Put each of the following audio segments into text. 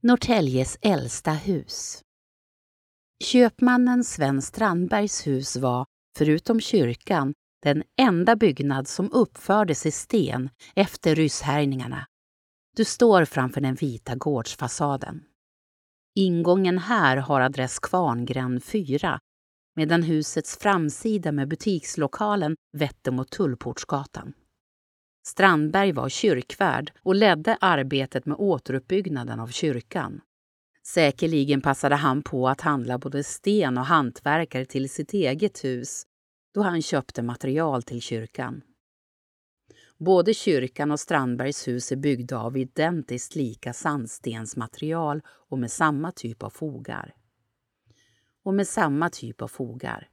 Norrtäljes äldsta hus. Köpmannen Sven Strandbergs hus var, förutom kyrkan, den enda byggnad som uppfördes i sten efter rysshärjningarna. Du står framför den vita gårdsfasaden. Ingången här har adress Kvarngränd 4 medan husets framsida med butikslokalen vetter mot Tullportsgatan. Strandberg var kyrkvärd och ledde arbetet med återuppbyggnaden av kyrkan. Säkerligen passade han på att handla både sten och hantverkare till sitt eget hus då han köpte material till kyrkan. Både kyrkan och Strandbergs hus är byggda av identiskt lika sandstensmaterial och med samma typ av fogar. Och med samma typ av fogar.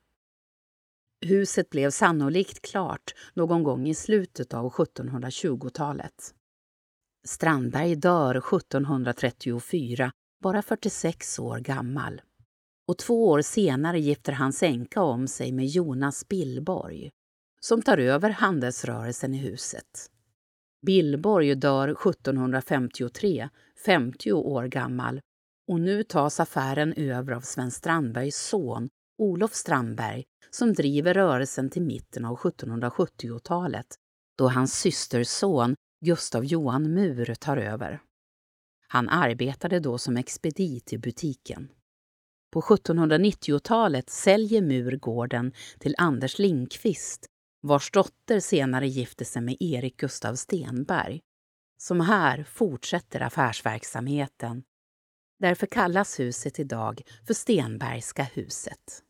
Huset blev sannolikt klart någon gång i slutet av 1720-talet. Strandberg dör 1734, bara 46 år gammal. Och två år senare gifter hans änka om sig med Jonas Billborg som tar över handelsrörelsen i huset. Billborg dör 1753, 50 år gammal och nu tas affären över av Sven Strandbergs son Olof Strandberg som driver rörelsen till mitten av 1770-talet då hans systerson Gustav Johan Mur tar över. Han arbetade då som expedit i butiken. På 1790-talet säljer Mur gården till Anders Lindqvist vars dotter senare gifte sig med Erik Gustav Stenberg, som här fortsätter affärsverksamheten. Därför kallas huset idag för Stenbergska huset.